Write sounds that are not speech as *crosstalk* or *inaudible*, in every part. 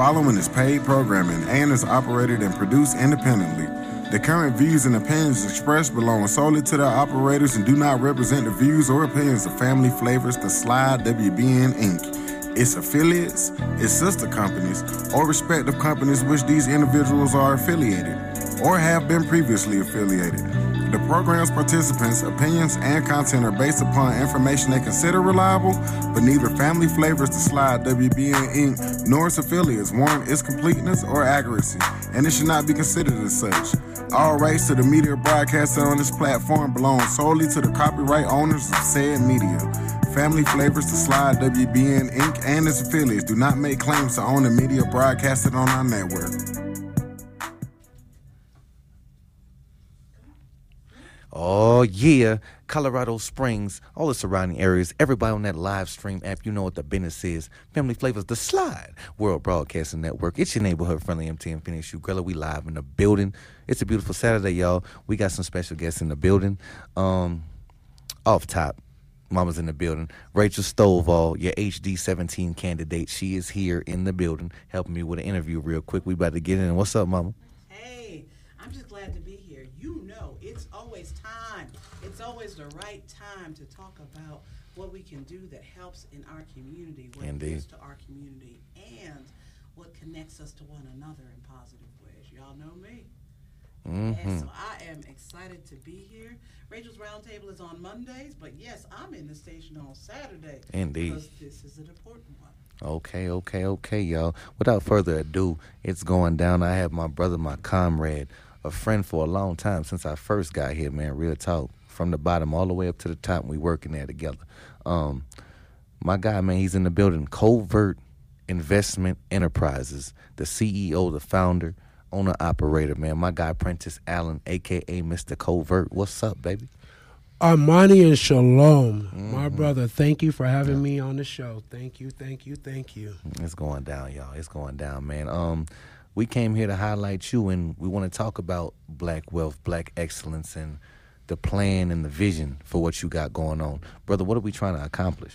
Following is paid programming and is operated and produced independently. The current views and opinions expressed belong solely to the operators and do not represent the views or opinions of Family Flavors, The Slide, WBN Inc., its affiliates, its sister companies, or respective companies which these individuals are affiliated or have been previously affiliated. The program's participants' opinions and content are based upon information they consider reliable, but neither Family Flavors The Slide, WBN Inc., nor its affiliates warrant its completeness or accuracy, and it should not be considered as such. All rights to the media broadcasted on this platform belong solely to the copyright owners of said media. Family Flavors The Slide, WBN Inc., and its affiliates do not make claims to own the media broadcasted on our network. Oh yeah, Colorado Springs, all the surrounding areas, everybody on that live stream app, you know what the business is. Family Flavors, the Slide, World Broadcasting Network. It's your neighborhood friendly MTM Phoenix Grilla. We live in the building. It's a beautiful Saturday, y'all. We got some special guests in the building. Um, off top, Mama's in the building. Rachel Stovall, your HD 17 candidate. She is here in the building, helping me with an interview real quick. We about to get in. What's up, Mama? Hey, I'm just glad to be always time. It's always the right time to talk about what we can do that helps in our community, what Indeed. gives to our community, and what connects us to one another in positive ways. Y'all know me. Mm-hmm. And so I am excited to be here. Rachel's Roundtable is on Mondays, but yes, I'm in the station on Saturday. Indeed. Because this is an important one. Okay, okay, okay, y'all. Without further ado, it's going down. I have my brother, my comrade, a friend for a long time since I first got here, man. Real talk. From the bottom all the way up to the top, we working there together. Um, my guy, man, he's in the building. Covert Investment Enterprises, the CEO, the founder, owner, operator, man. My guy, Prentice Allen, aka Mr. Covert. What's up, baby? Armani and Shalom, my Mm-hmm. brother. Thank you for having me on the show. Thank you, thank you, thank you. It's going down, y'all. It's going down, man. Um, we came here to highlight you, and we want to talk about black wealth, black excellence, and the plan and the vision for what you got going on, brother. What are we trying to accomplish?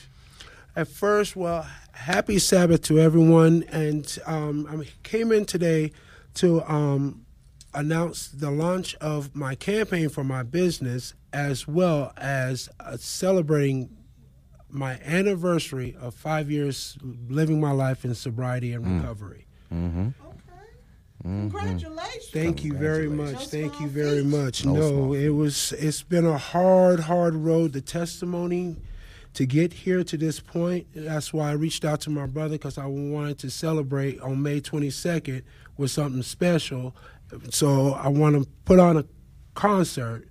At first, well, happy Sabbath to everyone, and um, I came in today to um, announce the launch of my campaign for my business, as well as uh, celebrating my anniversary of five years living my life in sobriety and recovery. Mm-hmm. Okay. Congratulations. Thank you very much. Congratulations. Thank you very small much. No No, it was it's been a hard, hard road. The testimony to get here to this point. That's why I reached out to my brother because I wanted to celebrate on May 22nd with something special. So I want to put on a concert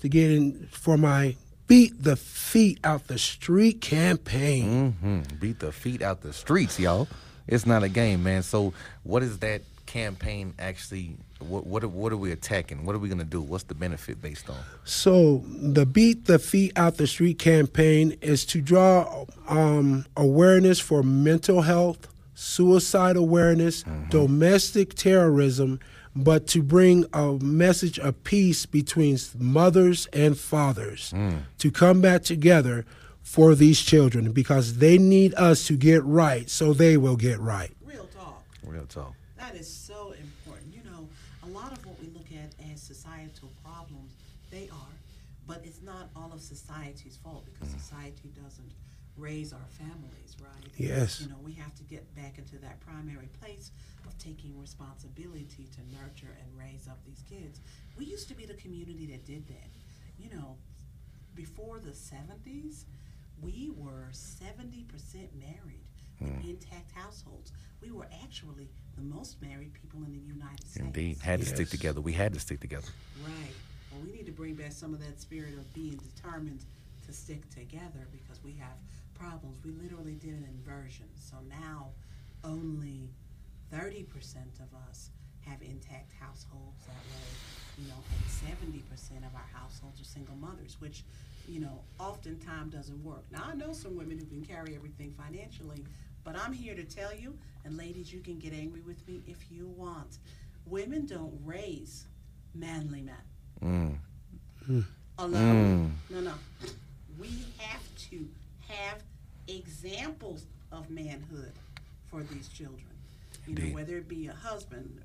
to get in for my beat the feet out the street campaign. Mm-hmm. Beat the feet out the streets, y'all. It's not a game, man. So, what is that campaign actually? What what are, what are we attacking? What are we gonna do? What's the benefit based on? So the Beat the Feet Out the Street campaign is to draw um, awareness for mental health, suicide awareness, domestic terrorism, but to bring a message of peace between mothers and fathers to come back together for these children because they need us to get right so they will get right. Real talk. Real talk. That is so important. You know, a lot of what we look at as societal problems, they are, but it's not all of society's fault because mm. society doesn't raise our families, right? Yes. You know, we have to get back into that primary place of taking responsibility to nurture and raise up these kids. We used to be the community that did that. You know, before the 70s, we were 70% married in mm. intact households. We were actually the most married people in the United States. Indeed, had to stick together. We had to stick together. Right. Well, we need to bring back some of that spirit of being determined to stick together because we have problems. We literally did an inversion. So now only 30% of us have intact households that way, you know, and 70% of our households are single mothers, which, you know, oftentimes doesn't work. Now, I know some women who can carry everything financially, but I'm here to tell you, and ladies, you can get angry with me if you want. Women don't raise manly men Mm. alone. No, no. We have to have examples of manhood for these children. You know, whether it be a husband,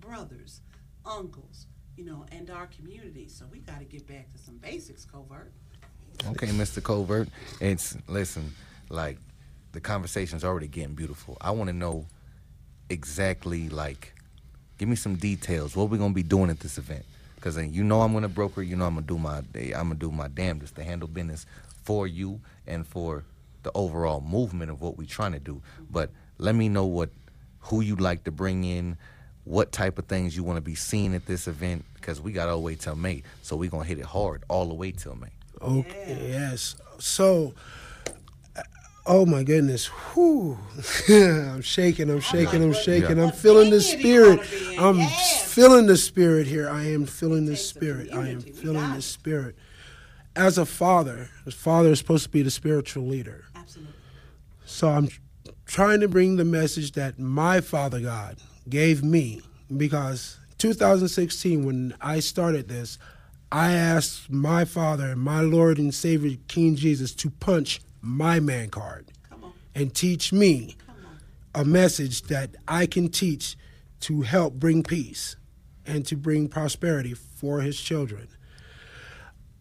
brothers, uncles, you know, and our community. So we got to get back to some basics, covert. Okay, Mr. Covert. It's listen, like the conversation's already getting beautiful. I want to know exactly like give me some details. What we gonna be doing at this event? Because you know I'm gonna broker. You know I'm gonna do my I'm gonna do my damnedest to handle business for you and for the overall movement of what we're trying to do. But let me know what who you'd like to bring in, what type of things you want to be seeing at this event. Because we got all the way till May, so we gonna hit it hard all the way till May. Okay, yes. So, oh my goodness, whew. *laughs* I'm shaking, I'm shaking, I'm shaking. I'm feeling the spirit. you wanna be in? I'm feeling the spirit here. I am feeling the spirit. I am feeling the spirit. As a father, a father is supposed to be the spiritual leader. Absolutely. So I'm trying to bring the message that my Father God gave me because 2016 when I started this, I asked my Father, my Lord and Savior King Jesus to punch my man card Come on. and teach me Come on. a message that I can teach to help bring peace and to bring prosperity for his children.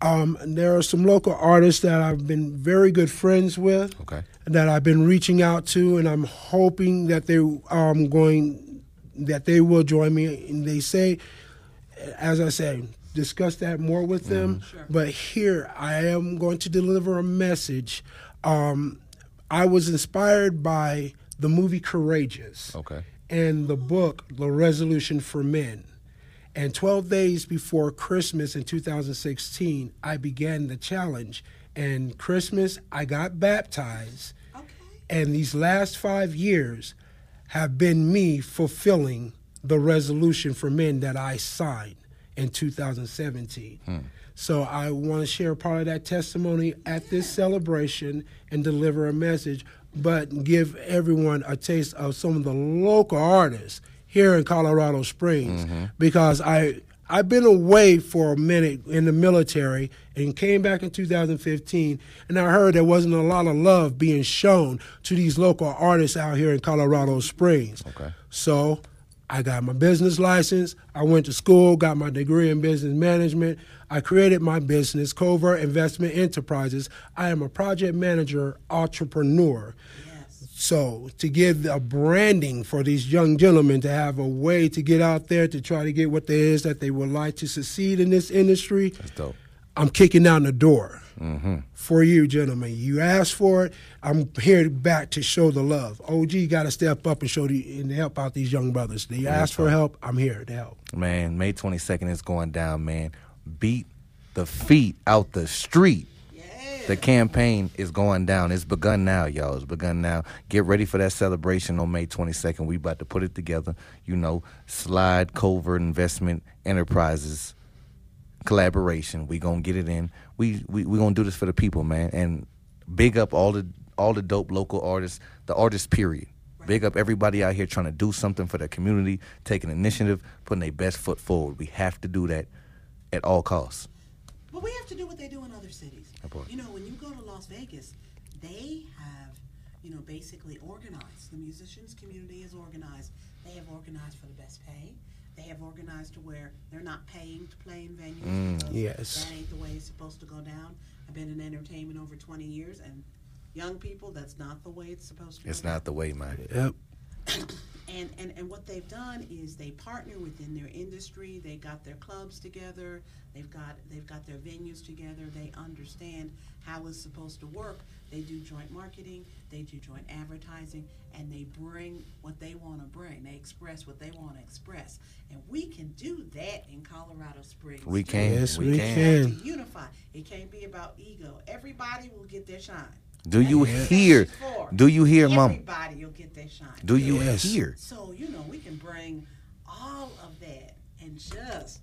Um, there are some local artists that I've been very good friends with Okay. that I've been reaching out to, and I'm hoping that they um going that they will join me. And they say, as I say, discuss that more with them. Sure. But here I am going to deliver a message. Um, I was inspired by the movie Courageous Okay. and the book The Resolution for Men. And 12 days before Christmas in 2016, I began the challenge. And Christmas, I got baptized. Okay. And these last five years have been me fulfilling the resolution for men that I signed in 2017. So I want to share part of that testimony at this celebration and deliver a message, but give everyone a taste of some of the local artists here in Colorado Springs mm-hmm. because I I've been away for a minute in the military and came back in 2015 and I heard there wasn't a lot of love being shown to these local artists out here in Colorado Springs. Okay. So I got my business license. I went to school, got my degree in business management. I created my business, Covert Investment Enterprises. I am a project manager, entrepreneur. Yes. So to give a branding for these young gentlemen to have a way to get out there to try to get what there is that they would like to succeed in this industry, That's dope. I'm kicking down the door mm-hmm. for you, gentlemen. You asked for it. I'm here back to show the love. OG got to step up and show the and help out these young brothers. They asked for help. I'm here to help. Man, May 22nd is going down, man. Beat the feet out the street. Yeah. The campaign is going down. It's begun now, y'all. It's begun now. Get ready for that celebration on May 22nd. We about to put it together. You know, Slide Covert Investment Enterprises collaboration. We gonna get it in. We we we gonna do this for the people, man. And big up all the all the dope local artists, the artists. Period. Big up everybody out here trying to do something for their community, taking initiative, putting their best foot forward. We have to do that at all costs. But we have to do what they do in other cities. You know, when you go to Las Vegas, they have, you know, basically organized. The musicians community is organized. They have organized for the best pay. They have organized to where they're not paying to play in venues. Mm. because Yes. That ain't the way it's supposed to go down. I've been in entertainment over 20 years, and young people, that's not the way it's supposed to be. It's go down. not the way, man. Yep. *coughs* and, and and what they've done is they partner within their industry. They got their clubs together. They've got they've got their venues together. They understand how it's supposed to work. They do joint marketing. They do joint advertising, and they bring what they want to bring. They express what they want to express, and we can do that in Colorado Springs. We can. Yes, we, we can. can. have to unify. It can't be about ego. Everybody will get their shine. Do you That's what hear? Do you hear, Mom? Everybody will get their shine. Do you Yes. hear? So you know we can bring all of that and just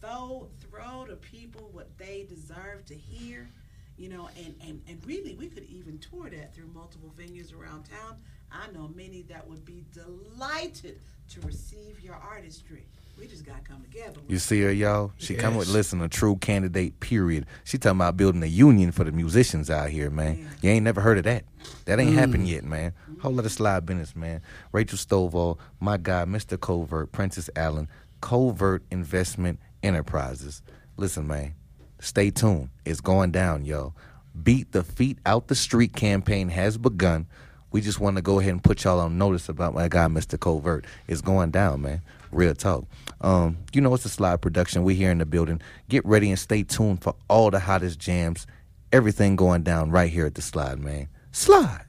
throw throw to people what they deserve to hear, you know, and and and really we could even tour that through multiple venues around town. I know many that would be delighted to receive your artistry. We just got to come together. You see her, y'all? She come with listen, a true candidate, period. She talking about building a union for the musicians out here, man. You ain't never heard of that. That ain't mm. happened yet, man. Whole lot of slide business, man. Rachel Stovall, my guy, Mr. Covert, Prentice Allen, Covert Investment Enterprises. Listen, man, stay tuned. It's going down, yo. Beat the Feet Out the Street campaign has begun. We just want to go ahead and put y'all on notice about my guy, Mr. Covert. It's going down, man. Real talk. Um, you know, it's a slide production. We're here in the building. Get ready and stay tuned for all the hottest jams. Everything going down right here at the slide, man. Slide.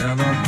It's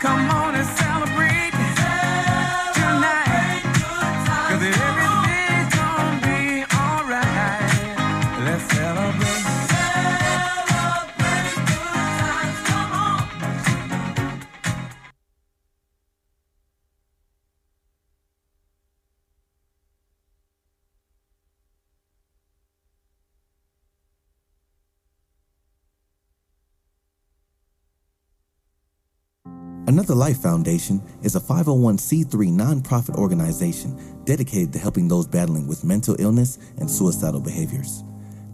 Come on Another Life Foundation is a 501c3 nonprofit organization dedicated to helping those battling with mental illness and suicidal behaviors.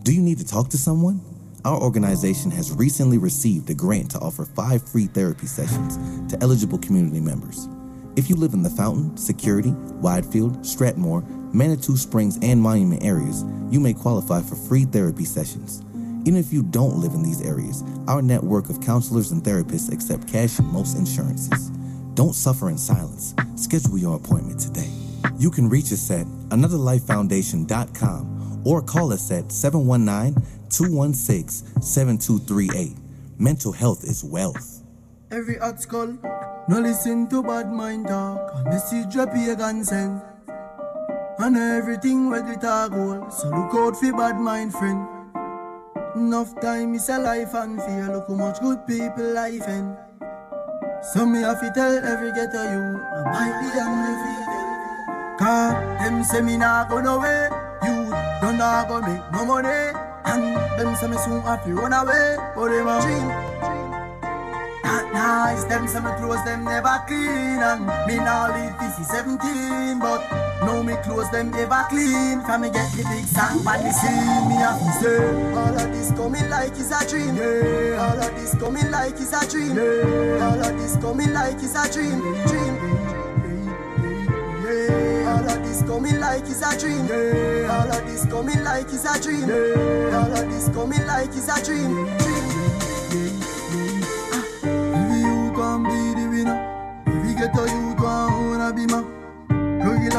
Do you need to talk to someone? Our organization has recently received a grant to offer five free therapy sessions to eligible community members. If you live in the Fountain, Security, Widefield, Stratmoor, Manitou Springs, and Monument areas, you may qualify for free therapy sessions. Even if you don't live in these areas, our network of counselors and therapists accept cash and most insurances. Don't suffer in silence. Schedule your appointment today. You can reach us at anotherlifefoundation.com or call us at 719 216 7238. Mental health is wealth. Every hot skull, no listen to bad mind talk. A message a pagan send. And everything where glitter gold. So look out for bad mind friend. Enough time is a life and fear. Look how much good people life end. So me have to tell every ghetto you, I might be undefeated. Cause them say me nah go nowhere. You don't nah go make no money. And them say me soon have to run away. But them a dream. Not nice, them say me clothes them never clean And me now live this is 17 But now me clothes them ever clean For me get the big song but me see Me to say All of this coming like is a dream yeah. All of this coming like is a dream yeah. All of this coming like is a dream Dream yeah. All of this coming like is a dream yeah. All of this coming like is a dream yeah. All of this coming like is a dream Dream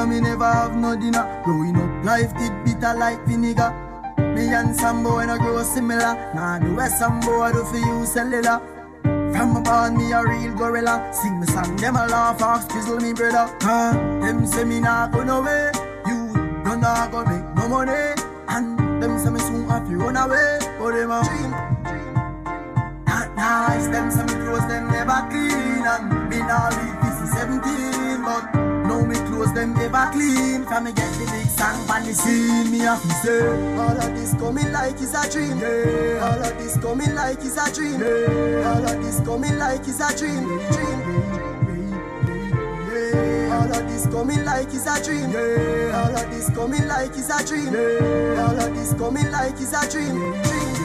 me never have no dinner. Growing up, life did bitter like vinegar. Me and some boy no grow similar. Nah, the way some boy do for you cellular. From a born me a real gorilla. Sing me song, them a laugh off, chisel me brother. Ah, them say me nah go nowhere. You don't nah go make no money. And them say me soon have to run away. But them a dream. Clothes clean For me get the big song on the scene Me have to say All of this coming like is a dream yeah. All of this coming like is a dream yeah. All of this coming like is a dream Dream yeah. All of this coming like is a dream yeah. All of this coming like is a dream yeah. All of this coming like is a dream Dream.